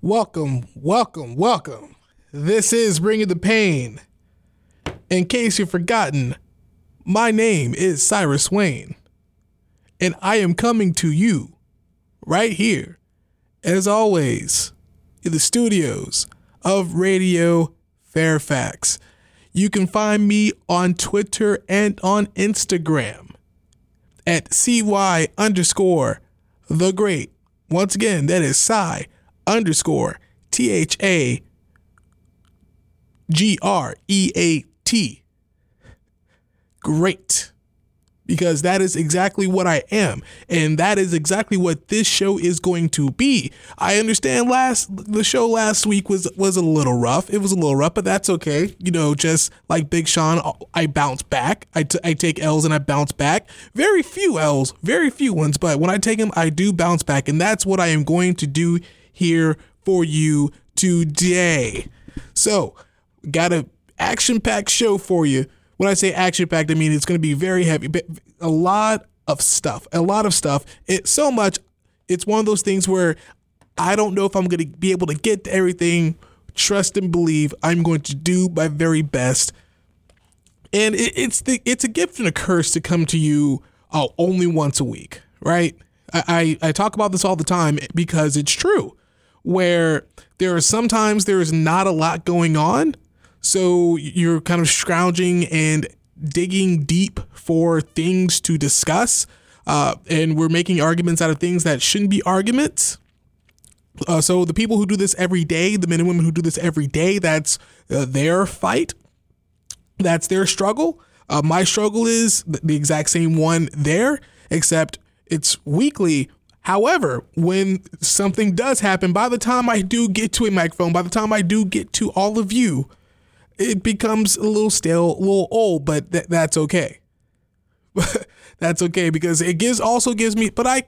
Welcome, welcome, welcome. This is Bringing the Pain. In case you've forgotten, my name is Cyrus Wayne, and I am coming to you right here, as always, in the studios of Radio Fairfax. You can find me on Twitter and on Instagram at CY underscore the great. Once again, that is Cy underscore T H A G R E A T. Great. Because that is exactly what I am. And that is exactly what this show is going to be. I understand last the show last week was was a little rough. It was a little rough, but that's okay. You know, just like Big Sean, I bounce back. I, t- I take L's and I bounce back. Very few L's, very few ones, but when I take them, I do bounce back. And that's what I am going to do here for you today. So, got a action packed show for you. When I say action packed, I mean it's going to be very heavy, but a lot of stuff, a lot of stuff. It's so much. It's one of those things where I don't know if I'm going to be able to get to everything. Trust and believe I'm going to do my very best. And it, it's the it's a gift and a curse to come to you oh, only once a week, right? I, I, I talk about this all the time because it's true. Where there are sometimes there is not a lot going on, so you're kind of scrounging and digging deep for things to discuss. Uh, and we're making arguments out of things that shouldn't be arguments. Uh, so the people who do this every day, the men and women who do this every day, that's uh, their fight. That's their struggle. Uh, my struggle is the exact same one there, except it's weekly. However, when something does happen, by the time I do get to a microphone, by the time I do get to all of you, it becomes a little stale, a little old, but th- that's okay. that's okay because it gives also gives me, but I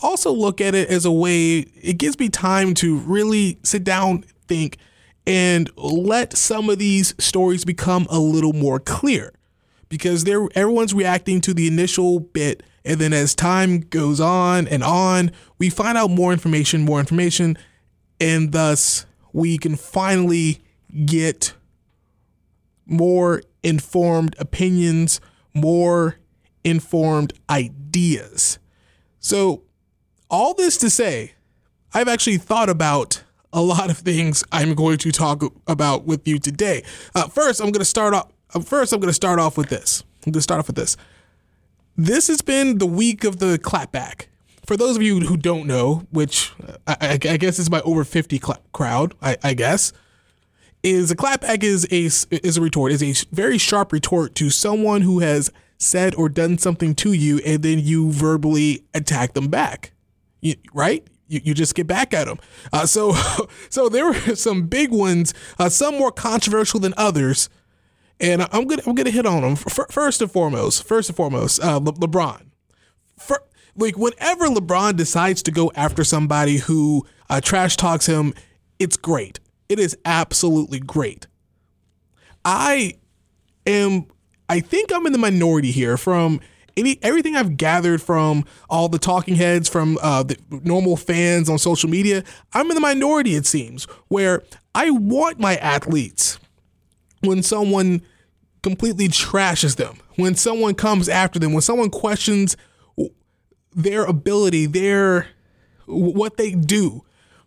also look at it as a way, it gives me time to really sit down, think, and let some of these stories become a little more clear because they're everyone's reacting to the initial bit and then as time goes on and on we find out more information more information and thus we can finally get more informed opinions more informed ideas so all this to say i've actually thought about a lot of things i'm going to talk about with you today uh, first i'm going to start off uh, first, I'm going to start off with this. I'm going to start off with this. This has been the week of the clapback. For those of you who don't know, which I, I, guess is my over 50 cl- crowd, I, I, guess, is a clapback is a is a retort, is a very sharp retort to someone who has said or done something to you, and then you verbally attack them back. You, right? You, you just get back at them. Uh, so so there were some big ones, uh, some more controversial than others and I'm gonna I'm gonna hit on them first and foremost. First and foremost, uh, Le- LeBron. For, like whenever LeBron decides to go after somebody who uh, trash talks him, it's great. It is absolutely great. I am. I think I'm in the minority here from any everything I've gathered from all the talking heads, from uh, the normal fans on social media. I'm in the minority. It seems where I want my athletes when someone completely trashes them, when someone comes after them, when someone questions their ability, their what they do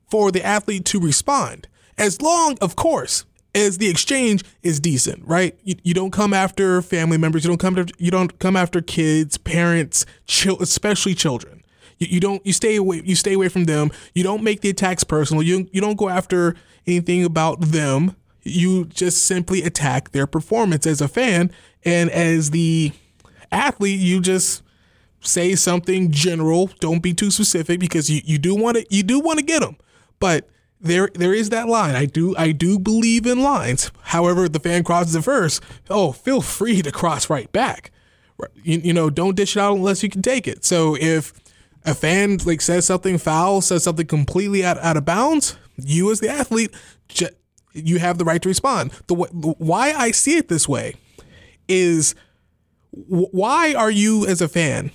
for the athlete to respond. As long, of course, as the exchange is decent, right? You, you don't come after family members, you don't come after you don't come after kids, parents, chil- especially children. You, you don't you stay away you stay away from them. You don't make the attacks personal. You you don't go after anything about them you just simply attack their performance as a fan. And as the athlete, you just say something general. Don't be too specific because you, you do want to you do want to get them. But there there is that line. I do I do believe in lines. However, the fan crosses it first. Oh, feel free to cross right back. You, you know, don't dish it out unless you can take it. So if a fan like says something foul, says something completely out, out of bounds, you as the athlete you have the right to respond. The, why I see it this way is why are you as a fan?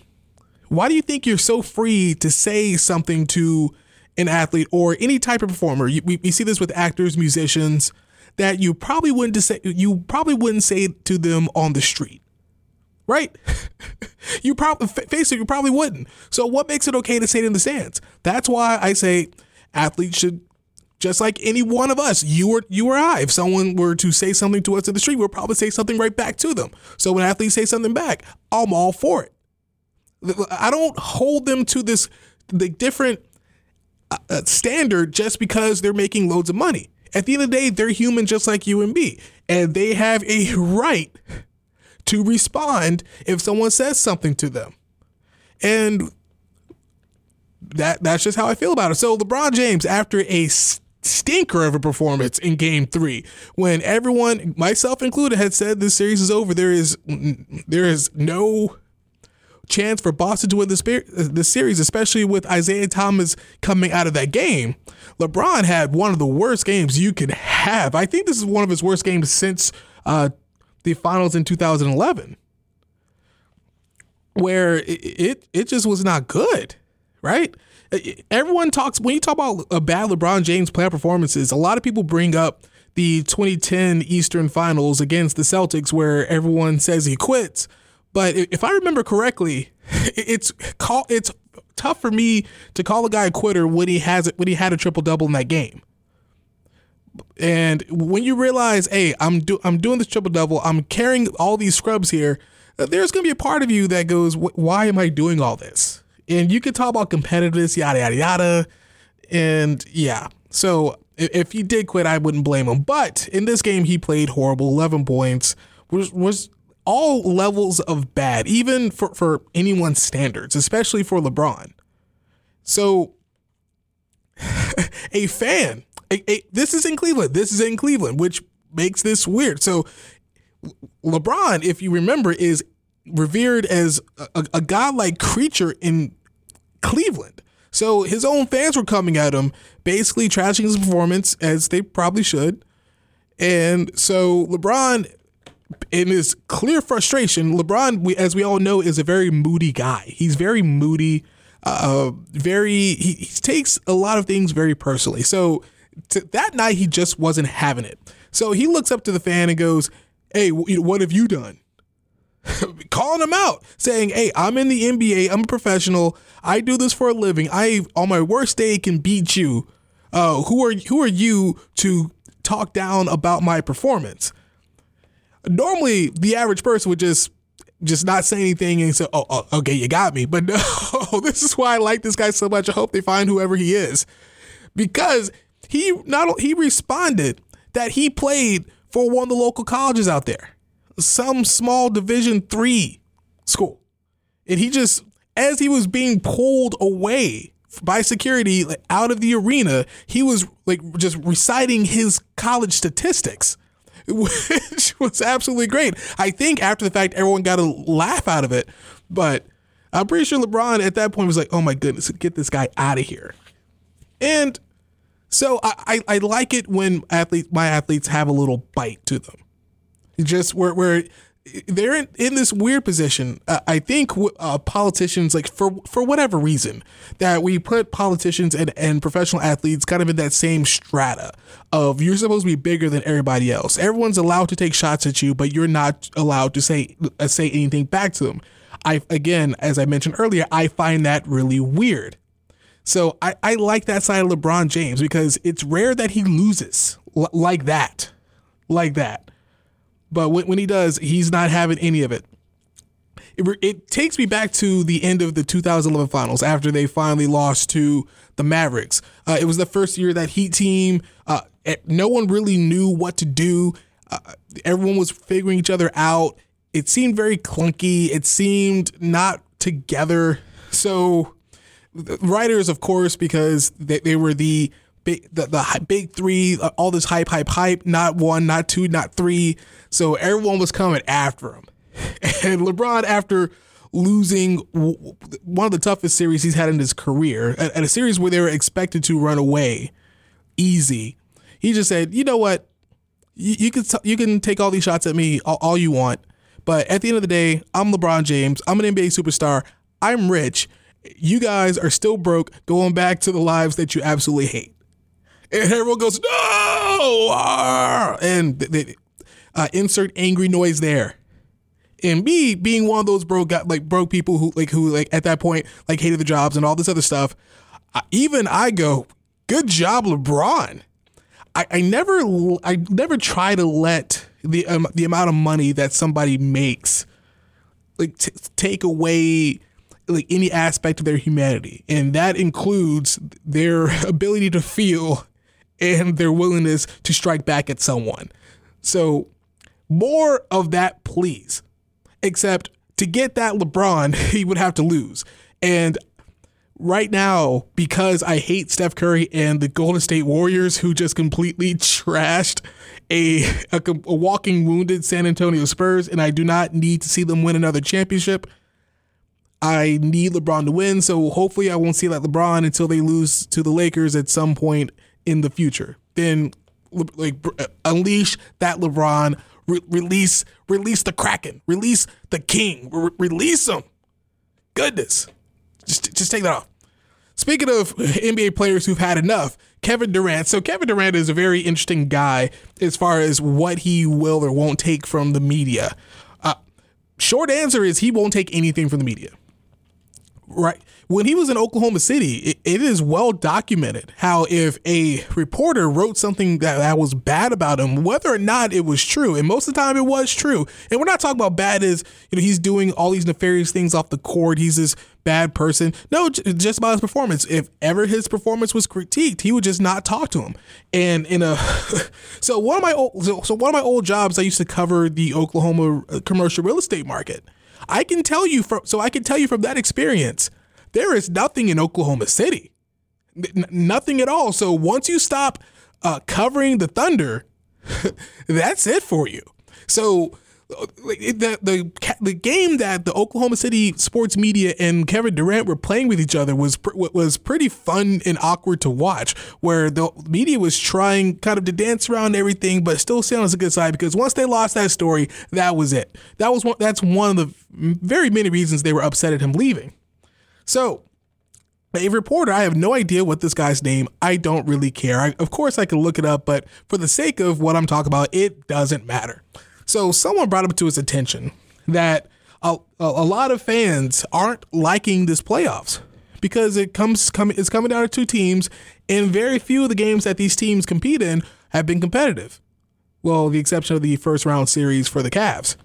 Why do you think you're so free to say something to an athlete or any type of performer, you, we, we see this with actors, musicians, that you probably wouldn't say you probably wouldn't say to them on the street, right? you probably face it, you probably wouldn't. So what makes it okay to say it in the stands? That's why I say athletes should just like any one of us, you or you or I, if someone were to say something to us in the street, we'll probably say something right back to them. So when athletes say something back, I'm all for it. I don't hold them to this the different uh, uh, standard just because they're making loads of money. At the end of the day, they're human just like you and me, and they have a right to respond if someone says something to them. And that that's just how I feel about it. So LeBron James, after a stinker of a performance in Game Three, when everyone, myself included, had said this series is over, there is there is no chance for Boston to win this, this series, especially with Isaiah Thomas coming out of that game. LeBron had one of the worst games you could have. I think this is one of his worst games since uh, the finals in 2011, where it, it, it just was not good, right? Everyone talks when you talk about a bad LeBron James playoff performances. A lot of people bring up the 2010 Eastern Finals against the Celtics, where everyone says he quits. But if I remember correctly, it's call it's tough for me to call a guy a quitter when he has when he had a triple double in that game. And when you realize, hey, I'm do I'm doing this triple double, I'm carrying all these scrubs here. Uh, there's gonna be a part of you that goes, why am I doing all this? And you could talk about competitiveness, yada yada yada, and yeah. So if he did quit, I wouldn't blame him. But in this game, he played horrible. Eleven points was was all levels of bad, even for, for anyone's standards, especially for LeBron. So, a fan, a, a, this is in Cleveland. This is in Cleveland, which makes this weird. So, LeBron, if you remember, is revered as a, a godlike creature in Cleveland. So his own fans were coming at him, basically trashing his performance, as they probably should. And so LeBron in his clear frustration, LeBron, we, as we all know, is a very moody guy. He's very moody, uh, very he, he takes a lot of things very personally. So that night he just wasn't having it. So he looks up to the fan and goes, "Hey, what have you done?" Calling him out, saying, "Hey, I'm in the NBA. I'm a professional. I do this for a living. I on my worst day can beat you. Uh, who are who are you to talk down about my performance?" normally the average person would just just not say anything and say, oh, oh, okay, you got me. But no, this is why I like this guy so much. I hope they find whoever he is. Because he not he responded that he played for one of the local colleges out there, some small division three school. And he just, as he was being pulled away by security like, out of the arena, he was like just reciting his college statistics which was absolutely great. I think after the fact, everyone got a laugh out of it, but I'm pretty sure LeBron at that point was like, "Oh my goodness, get this guy out of here." And so I, I, I like it when athletes, my athletes, have a little bite to them. Just where where they're in, in this weird position. Uh, I think uh, politicians, like for for whatever reason, that we put politicians and, and professional athletes kind of in that same strata of you're supposed to be bigger than everybody else. Everyone's allowed to take shots at you, but you're not allowed to say uh, say anything back to them. I again, as I mentioned earlier, I find that really weird. So I, I like that side of LeBron James because it's rare that he loses l- like that, like that. But when, when he does, he's not having any of it. it. It takes me back to the end of the 2011 finals after they finally lost to the Mavericks. Uh, it was the first year that Heat team, uh, no one really knew what to do. Uh, everyone was figuring each other out. It seemed very clunky. It seemed not together. So, writers, of course, because they, they were the big the, the big three, uh, all this hype, hype, hype. Not one, not two, not three. So everyone was coming after him, and LeBron after losing one of the toughest series he's had in his career, at a series where they were expected to run away easy, he just said, "You know what? You, you can you can take all these shots at me all, all you want, but at the end of the day, I'm LeBron James. I'm an NBA superstar. I'm rich." you guys are still broke, going back to the lives that you absolutely hate. And everyone goes, no! And they, uh, insert angry noise there. And me being one of those broke like broke people who like who like at that point like hated the jobs and all this other stuff. even I go, good job, LeBron. I, I never I never try to let the um, the amount of money that somebody makes like t- take away like any aspect of their humanity, and that includes their ability to feel and their willingness to strike back at someone. So, more of that, please. Except to get that LeBron, he would have to lose. And right now, because I hate Steph Curry and the Golden State Warriors, who just completely trashed a, a, a, walking wounded San Antonio Spurs, and I do not need to see them win another championship. I need LeBron to win, so hopefully I won't see that LeBron until they lose to the Lakers at some point in the future. Then, like, unleash that LeBron, re- release, release the Kraken, release the King, re- release him. Goodness, just just take that off. Speaking of NBA players who've had enough, Kevin Durant. So Kevin Durant is a very interesting guy as far as what he will or won't take from the media. Uh, short answer is he won't take anything from the media. Right when he was in Oklahoma City, it, it is well documented how if a reporter wrote something that, that was bad about him, whether or not it was true, and most of the time it was true, and we're not talking about bad as you know he's doing all these nefarious things off the court, he's this bad person. No, just about his performance. If ever his performance was critiqued, he would just not talk to him. And in a so one of my old, so, so one of my old jobs, I used to cover the Oklahoma uh, commercial real estate market. I can tell you from so I can tell you from that experience there is nothing in Oklahoma City, N- nothing at all. So once you stop uh, covering the Thunder, that's it for you. So the, the the game that the Oklahoma City sports media and Kevin Durant were playing with each other was was pretty fun and awkward to watch. Where the media was trying kind of to dance around everything, but still on a good side because once they lost that story, that was it. That was one. That's one of the very many reasons they were upset at him leaving. So, a reporter, I have no idea what this guy's name. I don't really care. I, of course, I can look it up, but for the sake of what I'm talking about, it doesn't matter. So, someone brought up to his attention that a, a lot of fans aren't liking this playoffs because it comes come, it's coming down to two teams, and very few of the games that these teams compete in have been competitive. Well, the exception of the first round series for the Cavs.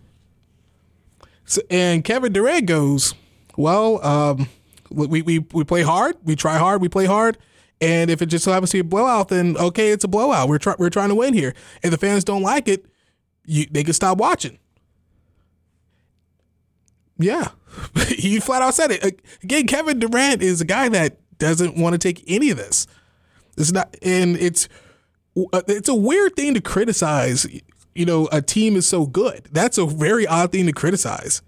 So, and Kevin Durant goes, well, um, we, we, we play hard, we try hard, we play hard. And if it just so happens to be a blowout, then okay, it's a blowout. We're, try, we're trying to win here. If the fans don't like it, you, they could stop watching. Yeah, he flat out said it. Again, Kevin Durant is a guy that doesn't want to take any of this. It's not, and it's uh, it's a weird thing to criticize. You know, a team is so good. That's a very odd thing to criticize.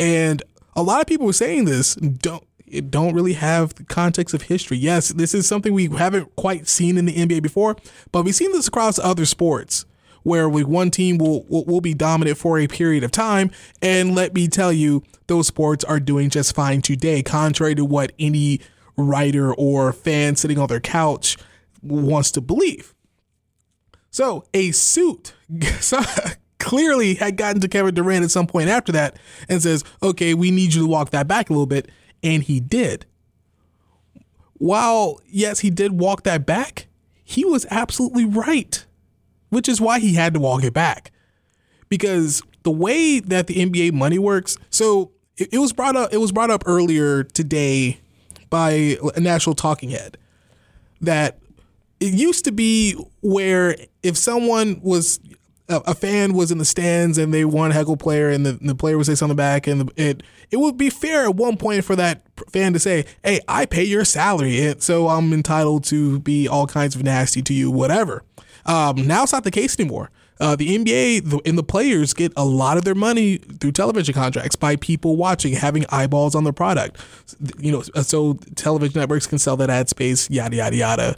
And a lot of people were saying this don't don't really have the context of history. Yes, this is something we haven't quite seen in the NBA before, but we've seen this across other sports where we, one team will, will, will be dominant for a period of time. And let me tell you, those sports are doing just fine today, contrary to what any writer or fan sitting on their couch wants to believe. So, a suit clearly had gotten to Kevin Durant at some point after that and says, okay, we need you to walk that back a little bit. And he did. While, yes, he did walk that back, he was absolutely right, which is why he had to walk it back. Because the way that the NBA money works, so it, it was brought up, it was brought up earlier today by a national talking head that it used to be where if someone was a, fan was in the stands and they want heckle player and the, the player would say something back and the, it it would be fair at one point for that fan to say, "Hey, I pay your salary, so I'm entitled to be all kinds of nasty to you, whatever." Um, now it's not the case anymore. Uh, the NBA and the players get a lot of their money through television contracts by people watching, having eyeballs on their product. You know, so television networks can sell that ad space, yada yada yada.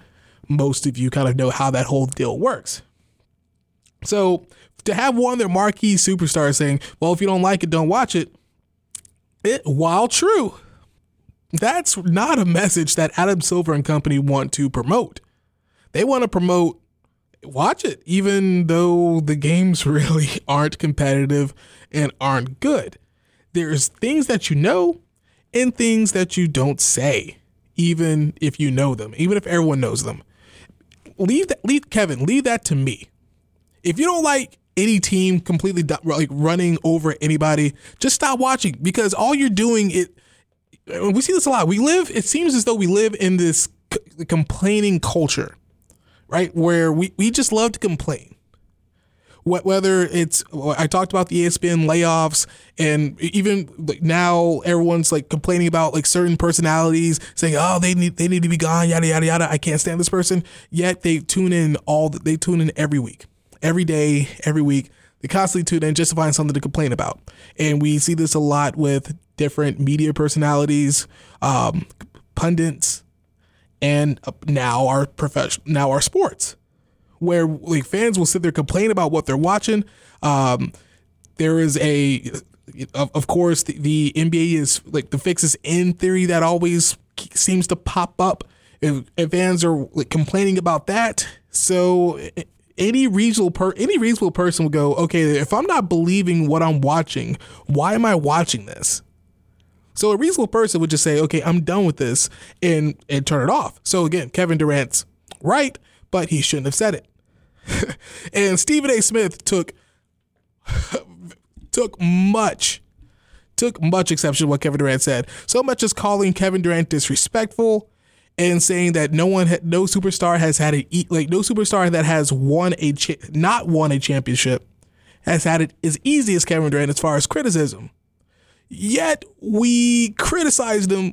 Most of you kind of know how that whole deal works. So to have one of their marquee superstars saying, "Well, if you don't like it, don't watch it," it while true, That's not a message that Adam Silver and company want to promote. They want to promote watch it, even though the games really aren't competitive and aren't good. There's things that you know and things that you don't say, even if you know them, even if everyone knows them. Leave that, leave Kevin, leave that to me. If you don't like any team completely like running over anybody, just stop watching because all you're doing it. We see this a lot. We live. It seems as though we live in this complaining culture right? Where we, we just love to complain. Whether it's, I talked about the ESPN layoffs, and even now everyone's like complaining about like certain personalities, saying, "Oh, they need they need to be gone," yada yada yada. I can't stand this person. Yet they tune in all they tune in every week, every day, every week. They constantly tune in just to find something to complain about, and we see this a lot with different media personalities, um, pundits, and now our profession now our sports where like fans will sit there complain about what they're watching. Um, there is a of, course the, the nba is like the fixes in theory that always seems to pop up If, and fans are like complaining about that. So any reasonable per any reasonable person will go okay if i'm not believing what i'm watching why am i watching this so a reasonable person would just say, okay, I'm done with this and, and turn it off. So again, Kevin Durant's right, but he shouldn't have said it. and Stephen A. Smith took took much took much exception to what Kevin Durant said. So much as calling Kevin Durant disrespectful and saying that no one, had, no superstar has had a like no superstar that has won a cha- not won a championship has had it as easy as Kevin Durant as far as criticism. Yet we criticized him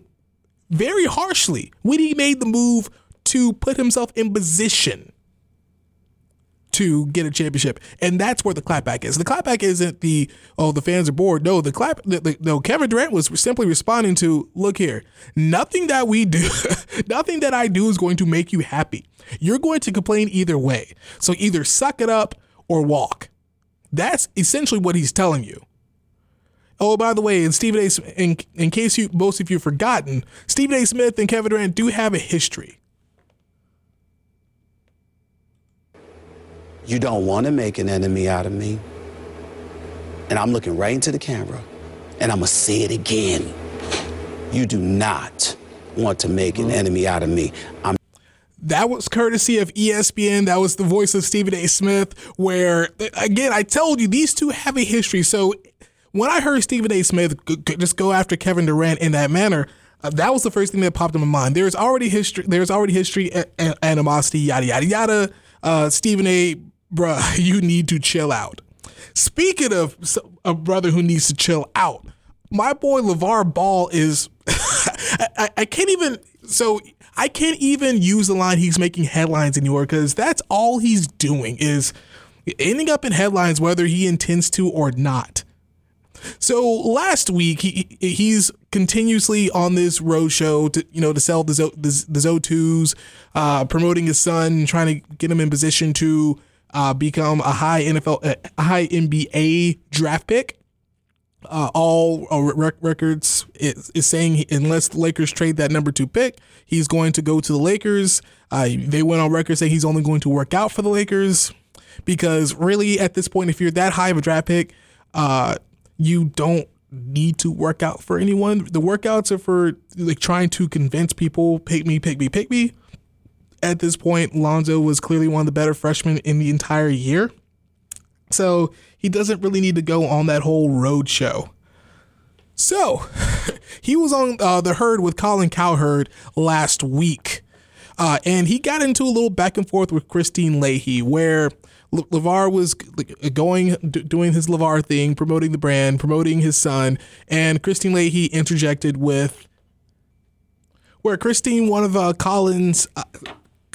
very harshly when he made the move to put himself in position to get a championship. And that's where the clapback is. The clapback isn't the, oh, the fans are bored. No, the clap, the, the, no, Kevin Durant was simply responding to, look here, nothing that we do, nothing that I do is going to make you happy. You're going to complain either way. So either suck it up or walk. That's essentially what he's telling you. Oh, by the way, and Stephen A. In, in case you most of you have forgotten, Stephen A. Smith and Kevin Durant do have a history. You don't want to make an enemy out of me. And I'm looking right into the camera, and I'm going to say it again. You do not want to make an enemy out of me. I'm that was courtesy of ESPN. That was the voice of Stephen A. Smith, where, again, I told you these two have a history. So when I heard Stephen A. Smith just go after Kevin Durant in that manner, uh, that was the first thing that popped in my mind. There's already history. There's already history, a- animosity, yada yada yada. Uh, Stephen A. Bruh, you need to chill out. Speaking of a brother who needs to chill out, my boy LaVar Ball is. I, I can't even. So I can't even use the line he's making headlines anymore because that's all he's doing is ending up in headlines whether he intends to or not. So last week he he's continuously on this road show to you know to sell the Zo, the, the Zo2s, uh, promoting his son, trying to get him in position to uh, become a high NFL, a high NBA draft pick. Uh, all uh, rec- records is, is, saying unless the Lakers trade that number two pick, he's going to go to the Lakers. Uh, they went on record saying he's only going to work out for the Lakers because really at this point, if you're that high of a draft pick, uh, you don't need to work out for anyone. The workouts are for like trying to convince people, pick me, pick me, pick me. At this point, Lonzo was clearly one of the better freshmen in the entire year. So he doesn't really need to go on that whole road show. So he was on uh, the herd with Colin Cowherd last week. Uh, and he got into a little back and forth with Kristine Leahy, where LaVar was going, doing his LaVar thing, promoting the brand, promoting his son, and Kristine Leahy interjected with where Kristine, one of uh, uh,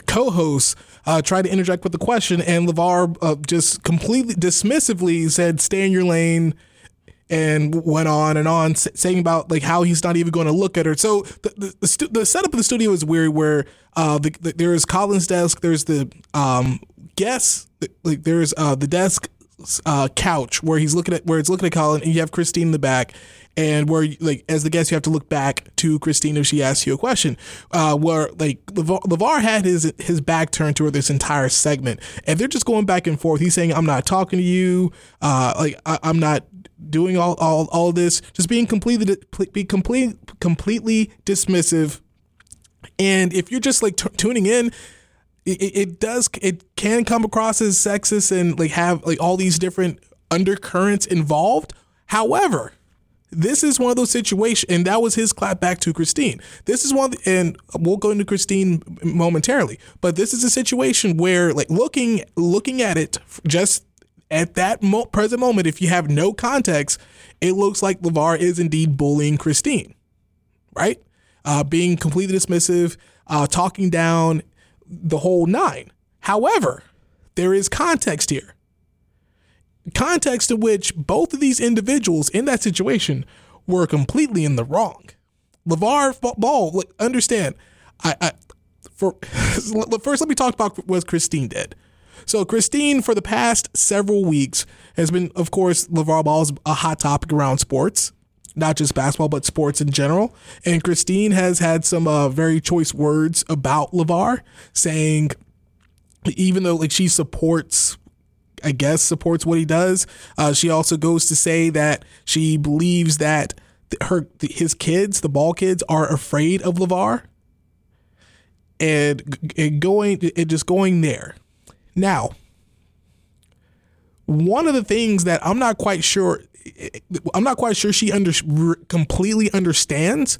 co-hosts, uh, tried to interject with the question, and LaVar uh, just completely dismissively said, "Stay in your lane." And went on and on saying about like how he's not even going to look at her. So the the, the, stu- the setup of the studio is weird, where uh, the, the, there's Colin's desk, there's the um, guests, like there's uh, the desk uh, couch where he's looking at where it's looking at Colin, and you have Kristine in the back, and where like as the guest you have to look back to Kristine if she asks you a question. Uh, where like LaVar, LaVar had his his back turned to her this entire segment, and they're just going back and forth. He's saying, "I'm not talking to you. Uh, like I, I'm not." doing all, all all this just being completely be complete completely dismissive and if you're just like t- tuning in it, it does it can come across as sexist and like have like all these different undercurrents involved however this is one of those situations, and that was his clap back to Kristine. This is one, the, and we'll go into Kristine momentarily, but this is a situation where, like, looking looking at it just at that mo- present moment, if you have no context, it looks like LaVar is indeed bullying Kristine, right? Uh, being completely dismissive, uh, talking down the whole nine. However, there is context here context in which both of these individuals in that situation were completely in the wrong. LaVar Ball, understand, I, I for first let me talk about what Kristine did. So Kristine, for the past several weeks, has been, of course, LaVar Ball is a hot topic around sports, not just basketball, but sports in general. And Kristine has had some uh, very choice words about LaVar, saying even though like she supports I guess supports what he does. Uh, she also goes to say that she believes that her his kids, the ball kids, are afraid of LaVar, and, and going and just going there. Now, one of the things that I'm not quite sure, I'm not quite sure she under completely understands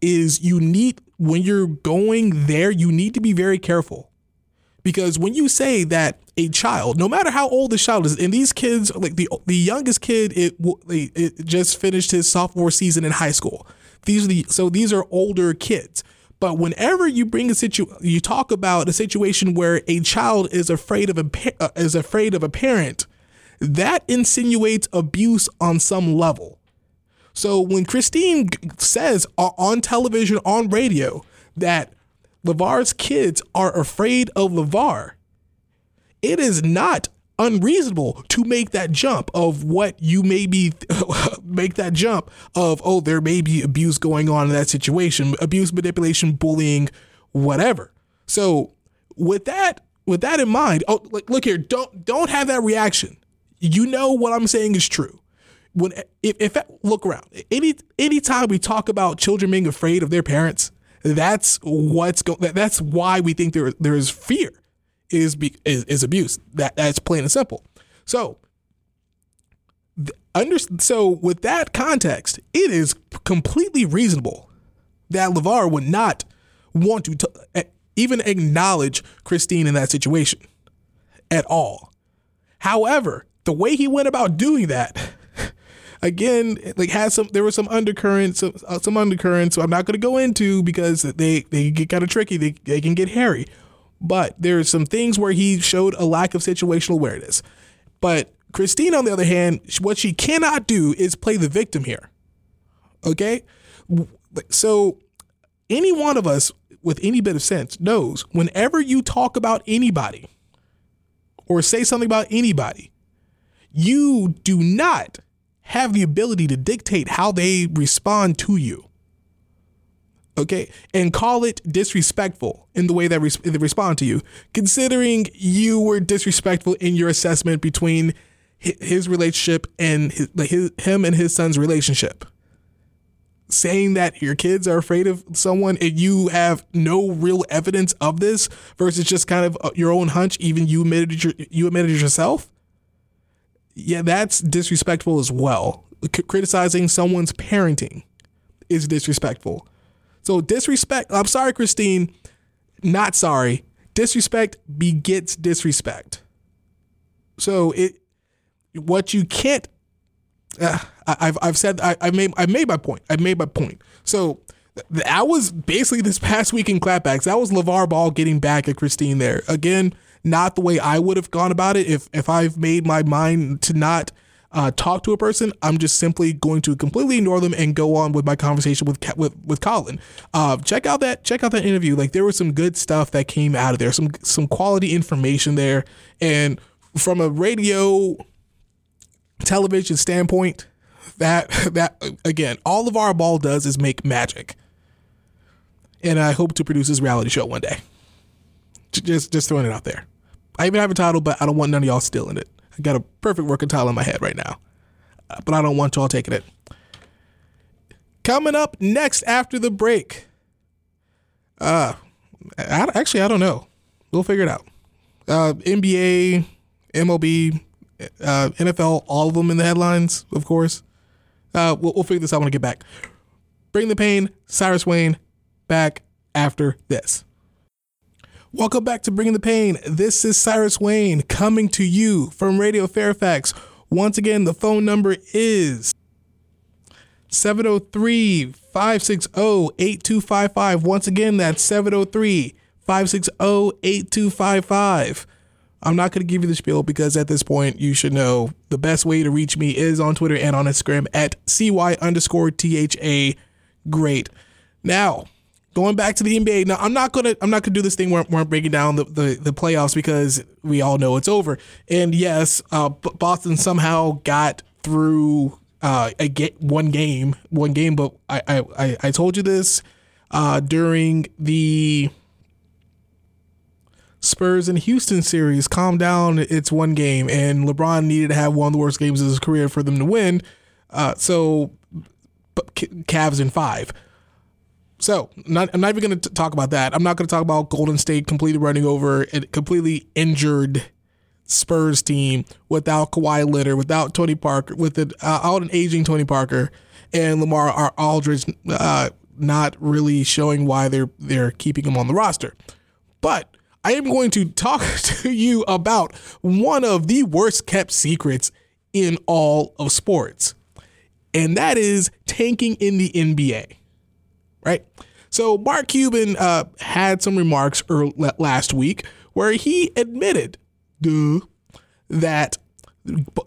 is you need when you're going there, you need to be very careful because when you say that a child, no matter how old the child is, and these kids, like the the youngest kid, it it just finished his sophomore season in high school. These are the so these are older kids. But whenever you bring a situ, you talk about a situation where a child is afraid of a uh, is afraid of a parent, that insinuates abuse on some level. So when Kristine says on television, on radio, that LaVar's kids are afraid of LaVar, it is not unreasonable to make that jump of what you may be make that jump of oh there may be abuse going on in that situation abuse manipulation bullying whatever so with that with that in mind oh look here don't don't have that reaction you know what i'm saying is true when if, if look around any anytime we talk about children being afraid of their parents that's what's going. That's why we think there there is fear, is be, is, is abuse. That that's plain and simple. So under so with that context, it is completely reasonable that LaVar would not want to t- even acknowledge Kristine in that situation at all. However, the way he went about doing that again, like has some there were some undercurrents, some, uh, some undercurrents. So I'm not going to go into because they they get kind of tricky. They they can get hairy. But there's some things where he showed a lack of situational awareness. But Kristine, on the other hand, what she cannot do is play the victim here. Okay, so any one of us with any bit of sense knows whenever you talk about anybody or say something about anybody, you do not have the ability to dictate how they respond to you. Okay, and call it disrespectful in the way that res- they respond to you, considering you were disrespectful in your assessment between his relationship and his, his, him and his son's relationship. Saying that your kids are afraid of someone and you have no real evidence of this versus just kind of uh, your own hunch, even you admitted you admitted yourself yeah, that's disrespectful as well. C- criticizing someone's parenting is disrespectful. So disrespect. I'm sorry, Kristine. Not sorry. Disrespect begets disrespect. So it, what you can't. Uh, I, have I've said I, I made I made my point. I made my point. So that was basically this past week in clapbacks. That was LaVar Ball getting back at Kristine there again not the way I would have gone about it. If if I've made my mind to not uh, talk to a person, I'm just simply going to completely ignore them and go on with my conversation with with with Colin. Uh, check out that check out that interview. Like there was some good stuff that came out of there. Some some quality information there, and from a radio television standpoint, that that again, all of our ball does is make magic. And I hope to produce this reality show one day. Just just throwing it out there. I even have a title, but I don't want none of y'all stealing it. I got a perfect working title in my head right now, uh, but I don't want y'all taking it. Coming up next after the break. Uh, I, actually, I don't know. We'll figure it out. Uh, NBA, MLB, uh, NFL, all of them in the headlines, of course. Uh, we'll, we'll figure this out when I get back. Bring the pain, Cyrus Wayne, back after this. Welcome back to Bringing the Pain. This is Cyrus Wayne coming to you from Radio Fairfax. Once again, the phone number is 703 560 8255. Once again, that's 703 560 8255. I'm not going to give you the spiel because at this point, you should know the best way to reach me is on Twitter and on Instagram at CY underscore THA. Great. Now, going back to the NBA. Now I'm not gonna I'm not gonna do this thing where, where I'm breaking down the, the, the playoffs because we all know it's over. And yes, uh, Boston somehow got through uh, a get one game, one game. But I I, I told you this uh, during the Spurs and Houston series. Calm down, it's one game, and LeBron needed to have one of the worst games of his career for them to win. Uh, so, Cavs in five. So, not, I'm not even going to talk about that. I'm not going to talk about Golden State completely running over a completely injured Spurs team without Kawhi Leonard, without Tony Parker, with it uh, out an aging Tony Parker, and Lamar Aldridge uh, not really showing why they're they're keeping him on the roster. But I am going to talk to you about one of the worst kept secrets in all of sports, and that is tanking in the NBA right? So Mark Cuban uh, had some remarks early, last week where he admitted, duh, that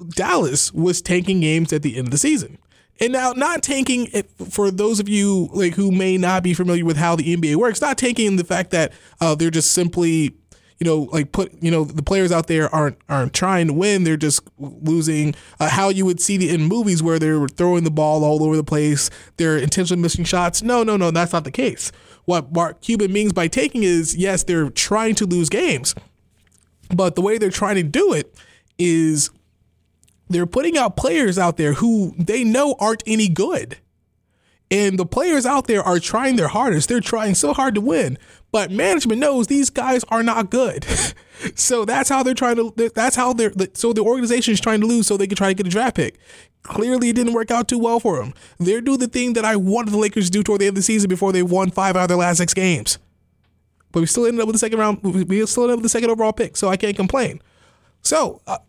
Dallas was tanking games at the end of the season. And now, not tanking for those of you like who may not be familiar with how the NBA works. Not tanking the fact that uh, they're just simply you know, like put, you know, the players out there aren't aren't trying to win. They're just losing. Uh, how you would see the in movies where they're throwing the ball all over the place. They're intentionally missing shots. No, no, no, that's not the case. What Mark Cuban means by tanking is yes, they're trying to lose games, but the way they're trying to do it is they're putting out players out there who they know aren't any good. And the players out there are trying their hardest. They're trying so hard to win, but management knows these guys are not good. so that's how they're trying to. That's how they're. So the organization is trying to lose so they can try to get a draft pick. Clearly, it didn't work out too well for them. They're doing the thing that I wanted the Lakers to do toward the end of the season before they won five out of their last six games. But we still ended up with the second round. We still ended up with the second overall pick, so I can't complain. So, uh,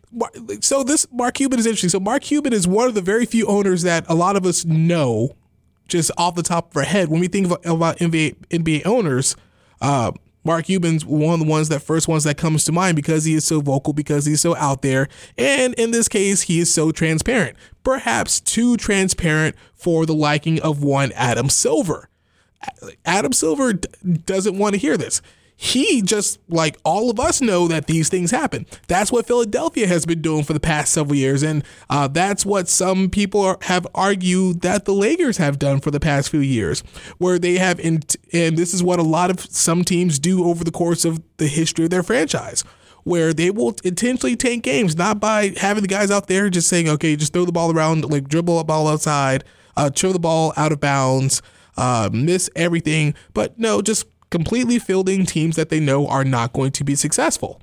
so this Mark Cuban is interesting. So Mark Cuban is one of the very few owners that a lot of us know just off the top of our head, when we think about, NBA, NBA owners, uh, Mark Cuban's one of the ones that first ones that comes to mind because he is so vocal, because he's so out there, and in this case, he is so transparent. Perhaps too transparent for the liking of one Adam Silver. Adam Silver d- doesn't want to hear this he just like all of us know that these things happen. That's what Philadelphia has been doing for the past several years, and uh, that's what some people are, have argued that the Lakers have done for the past few years, where they have, in, and this is what a lot of some teams do over the course of the history of their franchise. Where they will intentionally tank games, not by having the guys out there just saying, okay, just throw the ball around, like dribble a ball outside, uh, throw the ball out of bounds, uh, miss everything, but no, just completely fielding teams that they know are not going to be successful.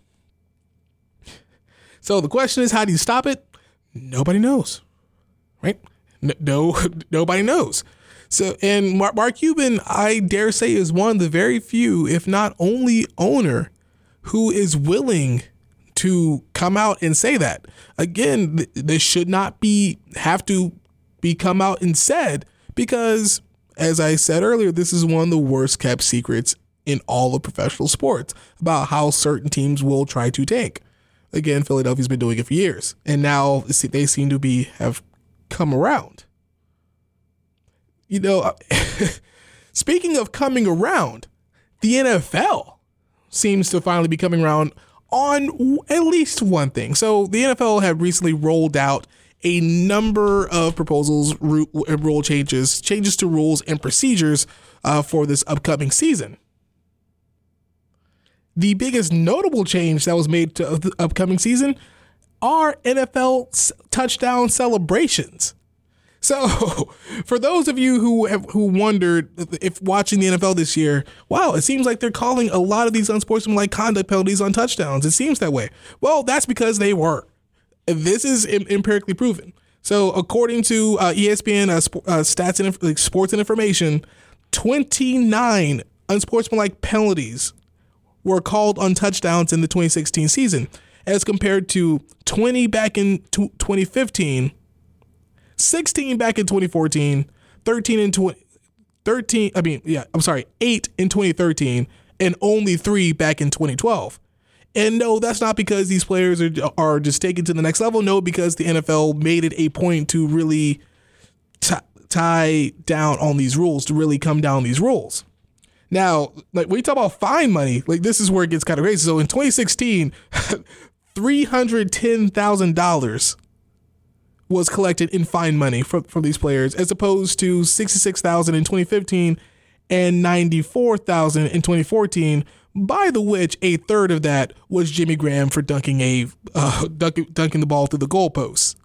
So the question is, how do you stop it? Nobody knows, right? No, nobody knows. So, and Mark, Cuban, I dare say, is one of the very few, if not only owner, who is willing to come out and say that. Again, this should not be have to be come out and said because as I said earlier, this is one of the worst kept secrets in all of professional sports about how certain teams will try to tank. Again, Philadelphia's been doing it for years, and now they seem to be have come around. You know, uh, speaking of coming around, the NFL seems to finally be coming around on at least one thing. So the NFL had recently rolled out a number of proposals, rule changes, changes to rules and procedures uh, for this upcoming season. The biggest notable change that was made to the upcoming season are NFL touchdown celebrations. So, for those of you who have who wondered if watching the NFL this year, wow, it seems like they're calling a lot of these unsportsmanlike conduct penalties on touchdowns. It seems that way. Well, that's because they were. This is empirically proven. So, according to uh, ESPN uh, sp- uh, stats and like sports and information, 29 unsportsmanlike penalties were called on touchdowns in the 2016 season, as compared to 20 back in t- 2015 16 back in 2014, 13 in 20, 13, I mean, yeah, I'm sorry, 8 in 2013, and only 3 back in 2012. And no, that's not because these players are, are just taken to the next level. No, because the NFL made it a point to really t- tie down on these rules, to really come down these rules. Now, like when you talk about fine money, like this is where it gets kind of crazy. So in 2016, $310,000 was collected in fine money from, from these players, as opposed to 66,000 in 2015 and 94,000 in 2014. By the which, a third of that was Jimmy Graham for dunking a uh, dunking, dunking the ball through the goalposts.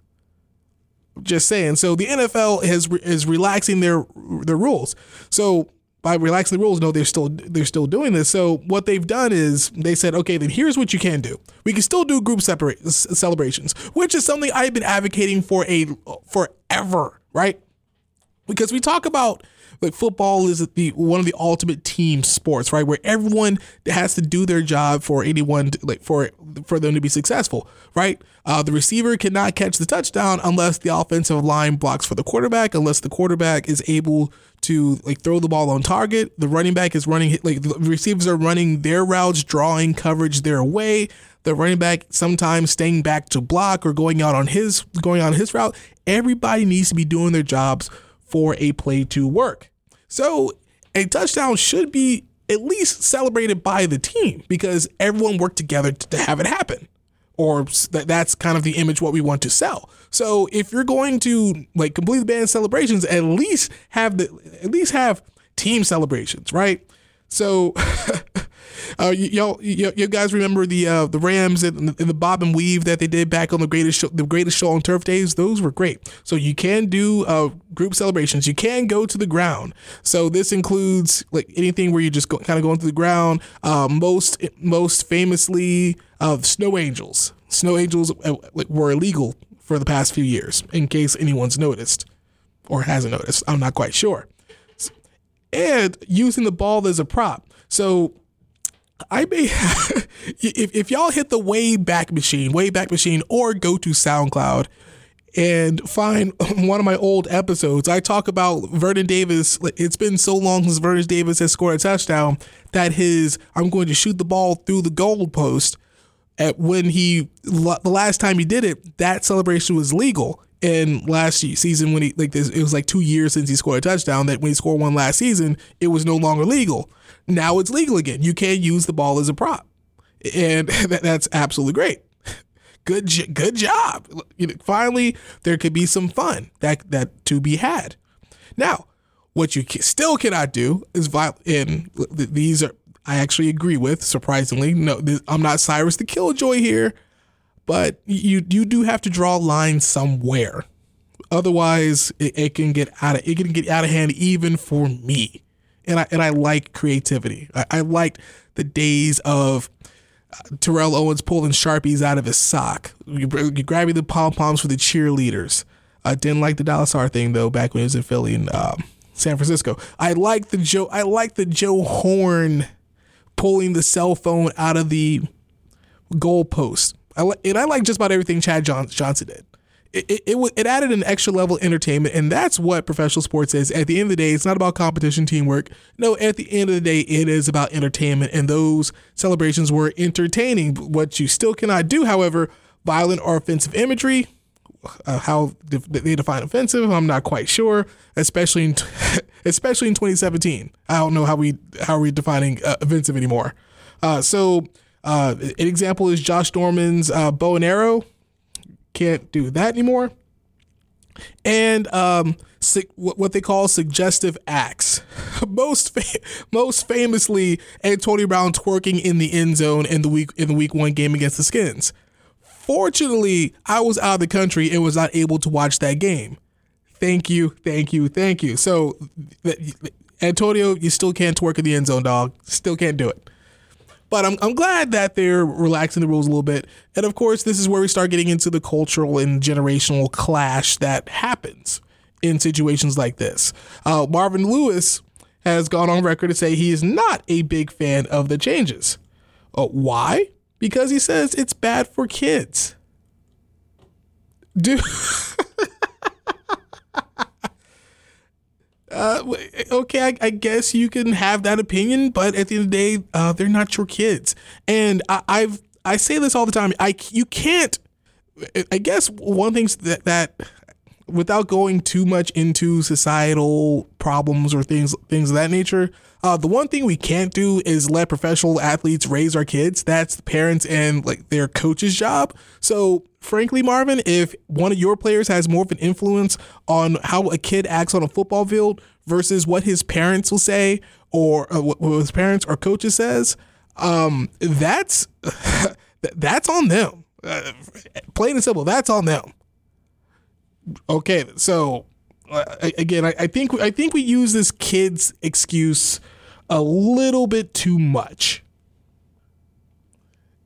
Just saying. So the NFL has is relaxing their their rules. So by relaxing the rules, no, they're still they're still doing this. So what they've done is they said, okay, then here's what you can do. We can still do group separate celebrations, which is something I've been advocating for a forever, right? Because we talk about like football is the one of the ultimate team sports, right? Where everyone has to do their job for anyone, to, like for for them to be successful, right? Uh, the receiver cannot catch the touchdown unless the offensive line blocks for the quarterback, unless the quarterback is able to like throw the ball on target. The running back is running like the receivers are running their routes, drawing coverage their way. The running back sometimes staying back to block or going out on his going on his route. Everybody needs to be doing their jobs for a play to work. So a touchdown should be at least celebrated by the team because everyone worked together to have it happen. Or that that's kind of the image what we want to sell. So if you're going to like complete band celebrations, at least have the at least have team celebrations, right? So Uh, y'all, you, you guys remember the uh, the Rams and and the, bob and weave that they did back on the greatest show, the greatest show on turf days. Those were great. So you can do uh, group celebrations. You can go to the ground. So this includes like anything where you just go, kind of going to the ground. Uh, most most famously, uh, snow angels. Snow angels uh, were illegal for the past few years. In case anyone's noticed or hasn't noticed, I'm not quite sure. And using the ball as a prop. So I may if if y'all hit the way back machine, way back machine, or go to SoundCloud and find one of my old episodes. I talk about Vernon Davis. It's been so long since Vernon Davis has scored a touchdown that his I'm going to shoot the ball through the goal post. At when he the last time he did it, that celebration was legal. And last season, when he like this, it was like two years since he scored a touchdown. That when he scored one last season, it was no longer legal. Now it's legal again. You can use the ball as a prop, and that's absolutely great. Good, good job. You know, finally, there could be some fun that that to be had. Now, what you still cannot do is viol- these are I actually agree with. Surprisingly, no, I'm not Cyrus the Killjoy here, but you you do have to draw a line somewhere. Otherwise, it, it can get out of it can get out of hand even for me and I and I like creativity. I, I liked the days of uh, Terrell Owens pulling sharpies out of his sock, you, you grabbing the pom poms for the cheerleaders. I didn't like the Dallas R thing though back when he was in Philly and um, San Francisco. I like the Joe. I like the Joe Horn pulling the cell phone out of the goalpost. I like and I like just about everything Chad Johnson did it, it, it, it added an extra level of entertainment, and that's what professional sports is. At the end of the day, it's not about competition, teamwork. No, at the end of the day, it is about entertainment, and those celebrations were entertaining. What you still cannot do, however, violent or offensive imagery. Uh, how they define offensive, I'm not quite sure. Especially in, especially in 2017, I don't know how we how are we defining uh, offensive anymore. Uh, so, uh, an example is Josh Norman's uh, bow and arrow can't do that anymore. and um, what they call suggestive acts. Most fa- most famously, Antonio Brown twerking in the end zone in the week in the week one game against the Skins. Fortunately, I was out of the country and was not able to watch that game. Thank you, thank you, thank you. So, Antonio, you still can't twerk in the end zone, dog. Still can't do it. But I'm, I'm glad that they're relaxing the rules a little bit. And of course, this is where we start getting into the cultural and generational clash that happens in situations like this. Uh, Marvin Lewis has gone on record to say he is not a big fan of the changes. Uh, why? Because he says it's bad for kids. Dude. uh, okay, I, I, guess you can have that opinion, but at the end of the day, uh, they're not your kids. And I, I've I say this all the time. I you can't. I guess one thing that that without going too much into societal problems or things things of that nature, uh, the one thing we can't do is let professional athletes raise our kids. That's the parents and like their coach's job. So frankly, Marvin, if one of your players has more of an influence on how a kid acts on a football field versus what his parents will say or uh, what his parents or coaches says, um, that's that's on them. Uh, plain and simple, that's on them. Okay, so uh, again, I, I think I think we use this kid's excuse a little bit too much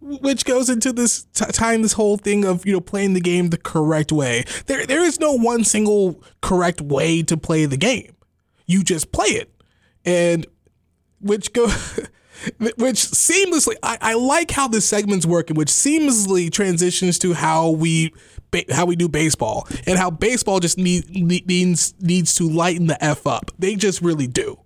which goes into this t- time this whole thing of you know playing the game the correct way there there is no one single correct way to play the game you just play it. And which go which seamlessly I, I like how this segment's working which seamlessly transitions to how we how we do baseball and how baseball just need, needs needs to lighten the f up. They just really do.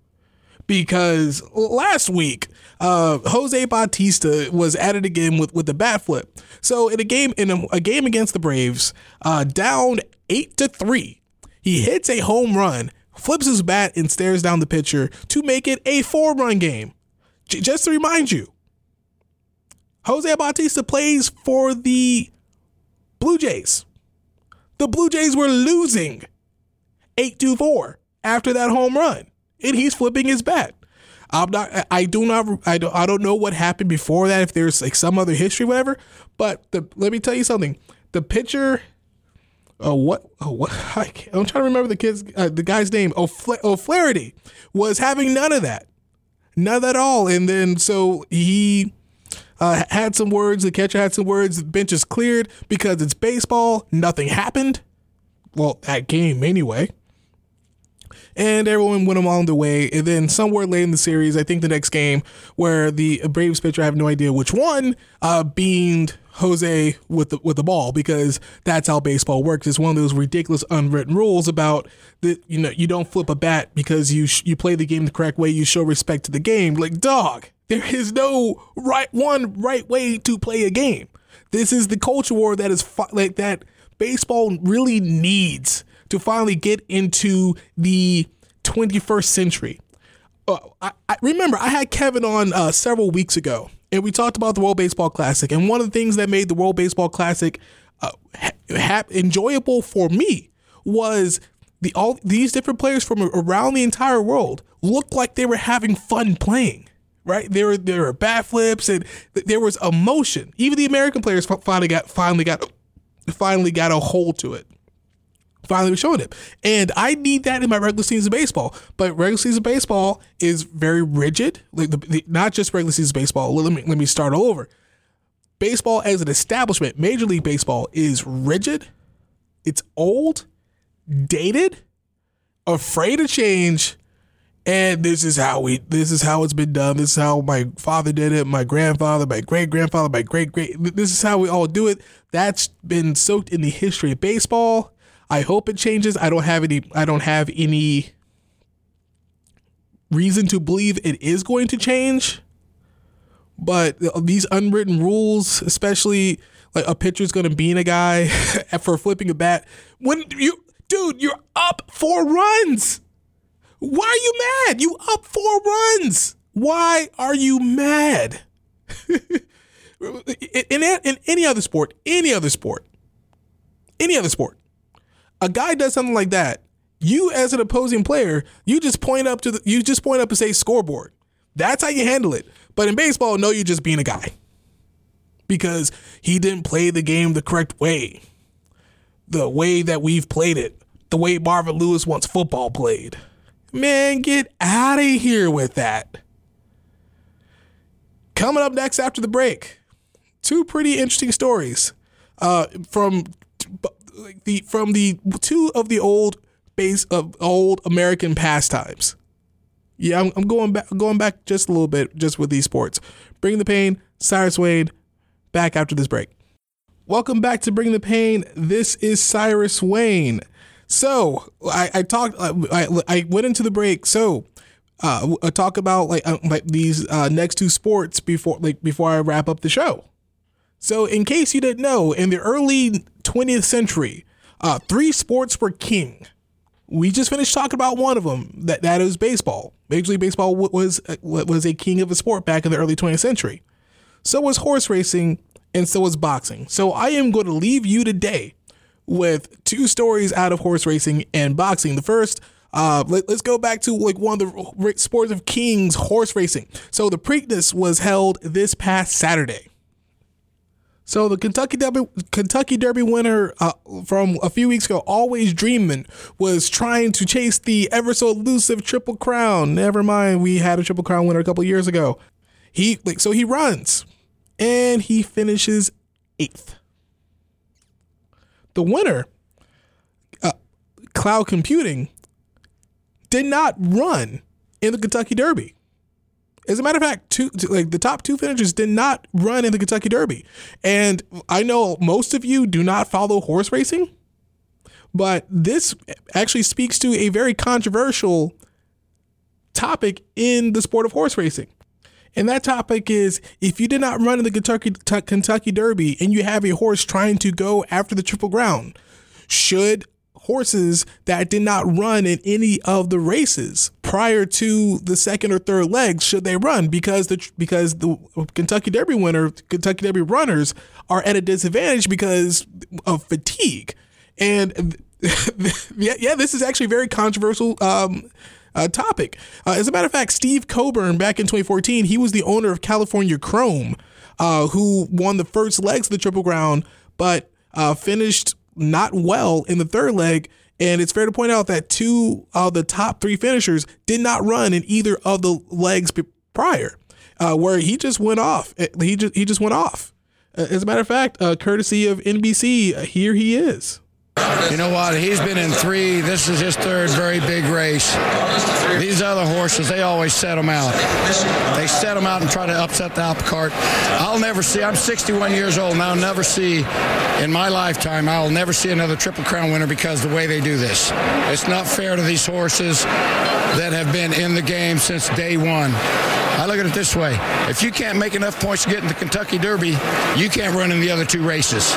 Because last week uh, Jose Bautista was at it again with, with the bat flip. So in a game in a, a game against the Braves, uh, down eight to three, he hits a home run, flips his bat and stares down the pitcher to make it a four run game. J- just to remind you, Jose Bautista plays for the Blue Jays. The Blue Jays were losing 8 to 4 after that home run and he's flipping his bat. I'm not. I do not. I don't. I don't know what happened before that. If there's like some other history, whatever. But the, let me tell you something. The pitcher. Oh what? Oh what? I am trying to remember the kid's uh, the guy's name. O'Fla- O'Flaherty was having none of that, none at all. And then so he uh, had some words. The catcher had some words. The bench is cleared because it's baseball. Nothing happened. Well, that game anyway and everyone went along the way. And then somewhere late in the series, I think the next game where the Braves pitcher, I have no idea which one, uh, beamed Jose with the with the ball because that's how baseball works. It's one of those ridiculous unwritten rules about that you know you don't flip a bat because you sh- you play the game the correct way. You show respect to the game. Like dog, there is no right one right way to play a game. This is the culture war that is fi- like that baseball really needs to finally get into the 21st century. Uh, I, I, remember I had Kevin on uh, several weeks ago, and we talked about the World Baseball Classic. And one of the things that made the World Baseball Classic uh, ha- enjoyable for me was the all these different players from around the entire world looked like they were having fun playing. Right there, were there were bat flips and there was emotion. Even the American players finally got finally got finally got a hold to it finally showing it. And I need that in my regular season of baseball. But regular season of baseball is very rigid. Like the, the, not just regular season of baseball. Let me let me start all over. Baseball as an establishment, Major League Baseball is rigid. It's old, dated, afraid of change, and this is how we this is how it's been done. This is how my father did it, my grandfather, my great grandfather, my great great this is how we all do it. That's been soaked in the history of baseball I hope it changes. I don't have any I don't have any reason to believe it is going to change. But these unwritten rules, especially like a pitcher's going to beat a guy for flipping a bat when you dude, you're up 4 runs. Why are you mad? You up 4 runs. Why are you mad? in, in, in any other sport, any other sport, any other sport, a guy does something like that, you as an opposing player, you just point up to the you just point up and say scoreboard. That's how you handle it. But in baseball, no, you're just being a guy. Because he didn't play the game the correct way. The way that we've played it. The way Marvin Lewis wants football played. Man, get out of here with that. Coming up next after the break, two pretty interesting stories uh, from the from the two of the old base of old American pastimes. Yeah, I'm, I'm going back going back just a little bit just with these sports. Bring the pain, Cyrus Wayne, back after this break. Welcome back to Bring the Pain. This is Cyrus Wayne. So I, I talked. I, I went into the break. So uh, I talk about like uh, like these uh, next two sports before like before I wrap up the show. So in case you didn't know, in the early 20th century, uh, three sports were king. We just finished talking about one of them. That that is baseball. Major League Baseball was was a king of a sport back in the early 20th century. So was horse racing, and so was boxing. So I am going to leave you today with two stories out of horse racing and boxing. The first, uh, let, us go back to like one of the sports of kings, horse racing. So the Preakness was held this past Saturday. So the Kentucky Derby, Kentucky Derby winner uh, from a few weeks ago, Always Dreaming, was trying to chase the ever so elusive Triple Crown. Never mind, we had a Triple Crown winner a couple years ago. He like so he runs, and he finishes eighth. The winner, uh, Cloud Computing, did not run in the Kentucky Derby. As a matter of fact, two like the top two finishers did not run in the Kentucky Derby. And I know most of you do not follow horse racing, but this actually speaks to a very controversial topic in the sport of horse racing. And that topic is if you did not run in the Kentucky Kentucky Derby and you have a horse trying to go after the Triple Crown, should horses that did not run in any of the races prior to the second or third legs should they run because the because the Kentucky Derby winner Kentucky Derby runners are at a disadvantage because of fatigue and yeah, yeah this is actually a very controversial um, uh, topic. Uh, as a matter of fact, Steve Coburn back in 2014, he was the owner of California Chrome, uh, who won the first legs of the Triple Crown, but uh, finished not well in the third leg. And it's fair to point out that two of the top three finishers did not run in either of the legs prior, uh, where he just went off. Uh, he just he just went off. Uh, as a matter of fact, uh, courtesy of NBC, uh, here he is. You know what? He's been in three. This is his third very big race. These other horses, they always set them out. They set them out and try to upset the apple cart. I'll never see, I'm 61 years old I'll never see, in my lifetime, I'll never see another Triple Crown winner because the way they do this. It's not fair to these horses that have been in the game since day one. I look at it this way. If you can't make enough points to get in the Kentucky Derby, you can't run in the other two races.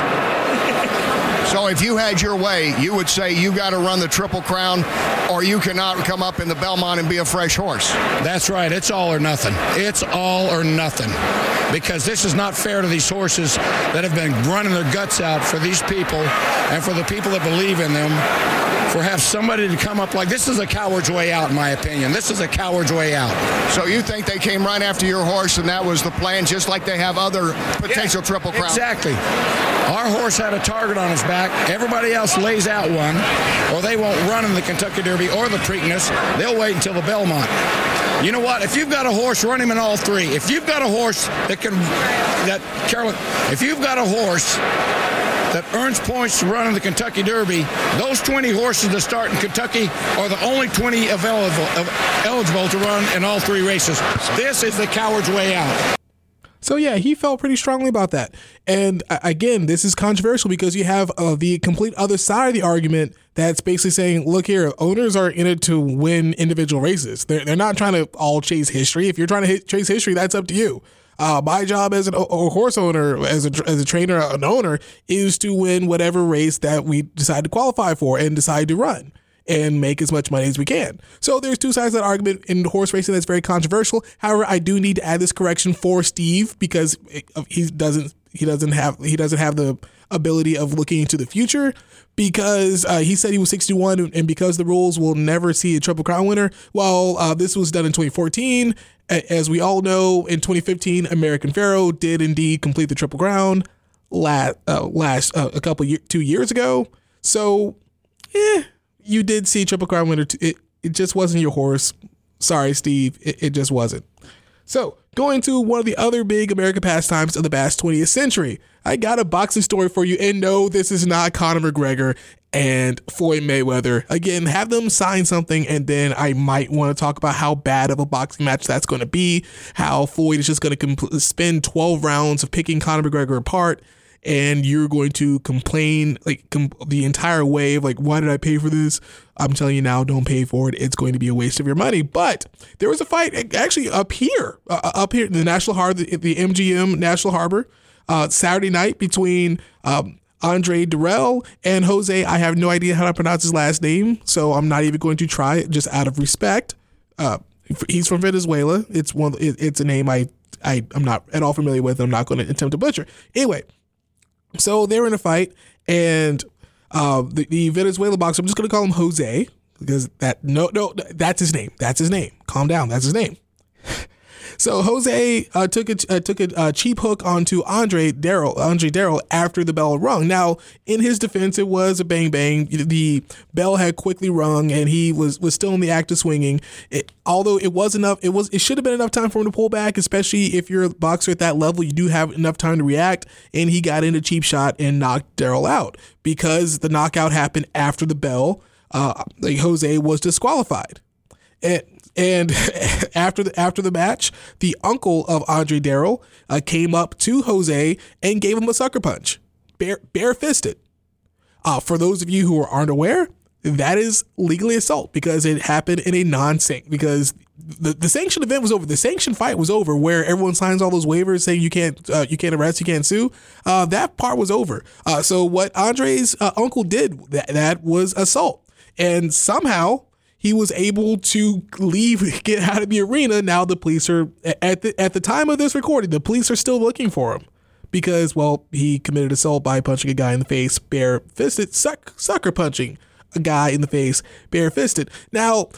So if you had your way, you would say you got to run the Triple Crown or you cannot come up in the Belmont and be a fresh horse. That's right. It's all or nothing. It's all or nothing. Because this is not fair to these horses that have been running their guts out for these people and for the people that believe in them for have somebody to come up like this is a coward's way out, in my opinion. This is a coward's way out. So you think they came right after your horse, and that was the plan, just like they have other potential yeah, triple crowns? Exactly. Our horse had a target on his back. Everybody else lays out one, or they won't run in the Kentucky Derby or the Preakness. They'll wait until the Belmont. You know what? If you've got a horse, run him in all three. If you've got a horse that can, that Carolyn, if you've got a horse that earns points to run in the Kentucky Derby, those 20 horses that start in Kentucky are the only 20 available, eligible to run in all three races. This is the coward's way out. So yeah, he felt pretty strongly about that. And again, this is controversial because you have uh, the complete other side of the argument that's basically saying, look here, owners are in it to win individual races. They're, they're not trying to all chase history. If you're trying to hit, chase history, that's up to you. Uh, my job as an, a horse owner, as a, as a trainer, an owner, is to win whatever race that we decide to qualify for and decide to run and make as much money as we can. So there's two sides of that argument in horse racing that's very controversial. However, I do need to add this correction for Steve because he doesn't he doesn't have he doesn't have the ability of looking into the future because uh, he said he was 61 and because the rules will never see a triple crown winner. Well, uh, this was done in 2014. As we all know, in 2015, American Pharoah did indeed complete the triple crown last uh, last uh, a couple year, two years ago. So, yeah, you did see triple crown winner. T- it it just wasn't your horse. Sorry, Steve. It, it just wasn't. So, going to one of the other big American pastimes of the past 20th century, I got a boxing story for you. And no, this is not Conor McGregor and Floyd Mayweather. Again, have them sign something, and then I might want to talk about how bad of a boxing match that's going to be, how Floyd is just going to compl- spend 12 rounds of picking Conor McGregor apart and you're going to complain like com- the entire way of like why did I pay for this? I'm telling you now, don't pay for it. It's going to be a waste of your money. But there was a fight actually up here, uh, uh up here in the National Harbor, the, the MGM National Harbor, uh, Saturday night between um, Andre Dirrell and Jose. I have no idea how to pronounce his last name, so I'm not even going to try it just out of respect. Uh, he's from Venezuela. It's one. It's a name I I am not at all familiar with. I'm not going to attempt to butcher. Anyway, so they're in a fight, and uh, the, the Venezuela boxer, I'm just going to call him Jose because that no no that's his name. That's his name. Calm down. That's his name. So Jose uh, took a uh, took a uh, cheap hook onto Andre Dirrell Andre Dirrell after the bell rung. Now, in his defense, it was a bang bang. The bell had quickly rung, and he was was still in the act of swinging. It, although it was enough, it was it should have been enough time for him to pull back, especially if you're a boxer at that level. You do have enough time to react, and he got in a cheap shot and knocked Dirrell out because the knockout happened after the bell. Uh, like Jose was disqualified. And and after the after the match, the uncle of Andre Dirrell uh, came up to Jose and gave him a sucker punch, bare barefisted. Uh, for those of you who aren't aware, that is legally assault because it happened in a non-sanct because the, the sanctioned event was over. The sanctioned fight was over, where everyone signs all those waivers saying you can't uh, you can't arrest, you can't sue. Uh, that part was over. Uh, so what Andre's uh, uncle did that that was assault, and somehow he was able to leave, get out of the arena. Now the police are at the at the time of this recording, the police are still looking for him because well, he committed assault by punching a guy in the face, bare fisted, suck, sucker punching a guy in the face, bare fisted. Now,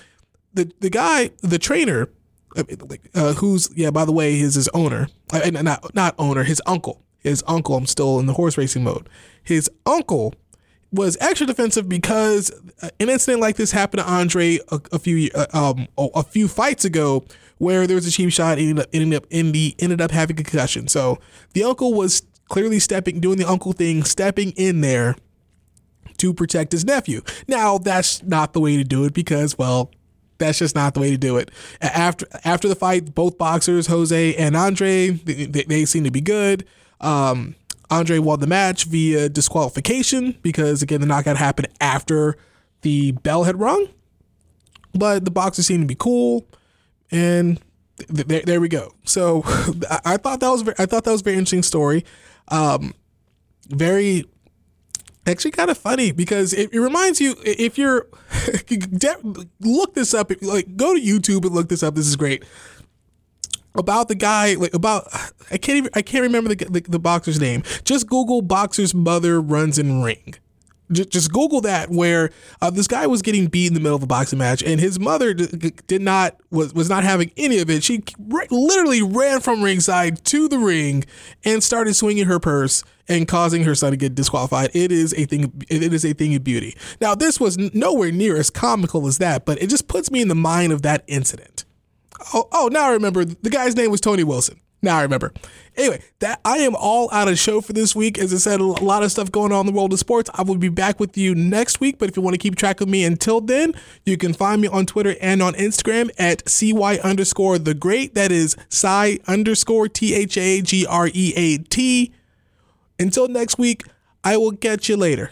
the the guy, the trainer, uh, who's yeah, by the way, is his owner, uh, not not owner, his uncle. His uncle. I'm still in the horse racing mode. His uncle was extra defensive because uh, an incident like this happened to Andre a, a few uh, um a few fights ago where there was a cheap shot ended up ended up in the ended up having a concussion. So the uncle was clearly stepping doing the uncle thing, stepping in there to protect his nephew. Now that's not the way to do it because well that's just not the way to do it. After after the fight, both boxers, Jose and Andre, they, they seem to be good. Um, Andre won the match via disqualification because, again, the knockout happened after the bell had rung. But the boxers seemed to be cool, and th- th- there we go. So I thought that was very, I thought that was a very interesting story. Um, very actually kind of funny because it, it, reminds you if you're look this up like go to youtube and look this up this is great about the guy like about I can't even I can't remember the, the, the boxer's name. Just Google boxer's mother runs in ring. Just, Google that where uh, this guy was getting beat in the middle of a boxing match and his mother did not was was not having any of it. She literally ran from ringside to the ring and started swinging her purse and causing her son to get disqualified. It is a thing. It is a thing of beauty. Now this was nowhere near as comical as that, but it just puts me in the mind of that incident. Oh, oh, now I remember. The guy's name was Tony Wilson. Now I remember. Anyway, that I am all out of show for this week. As I said, a lot of stuff going on in the world of sports. I will be back with you next week. But if you want to keep track of me until then, you can find me on Twitter and on Instagram at cy underscore the great. That is cy underscore t h a g r e a t. Until next week, I will catch you later.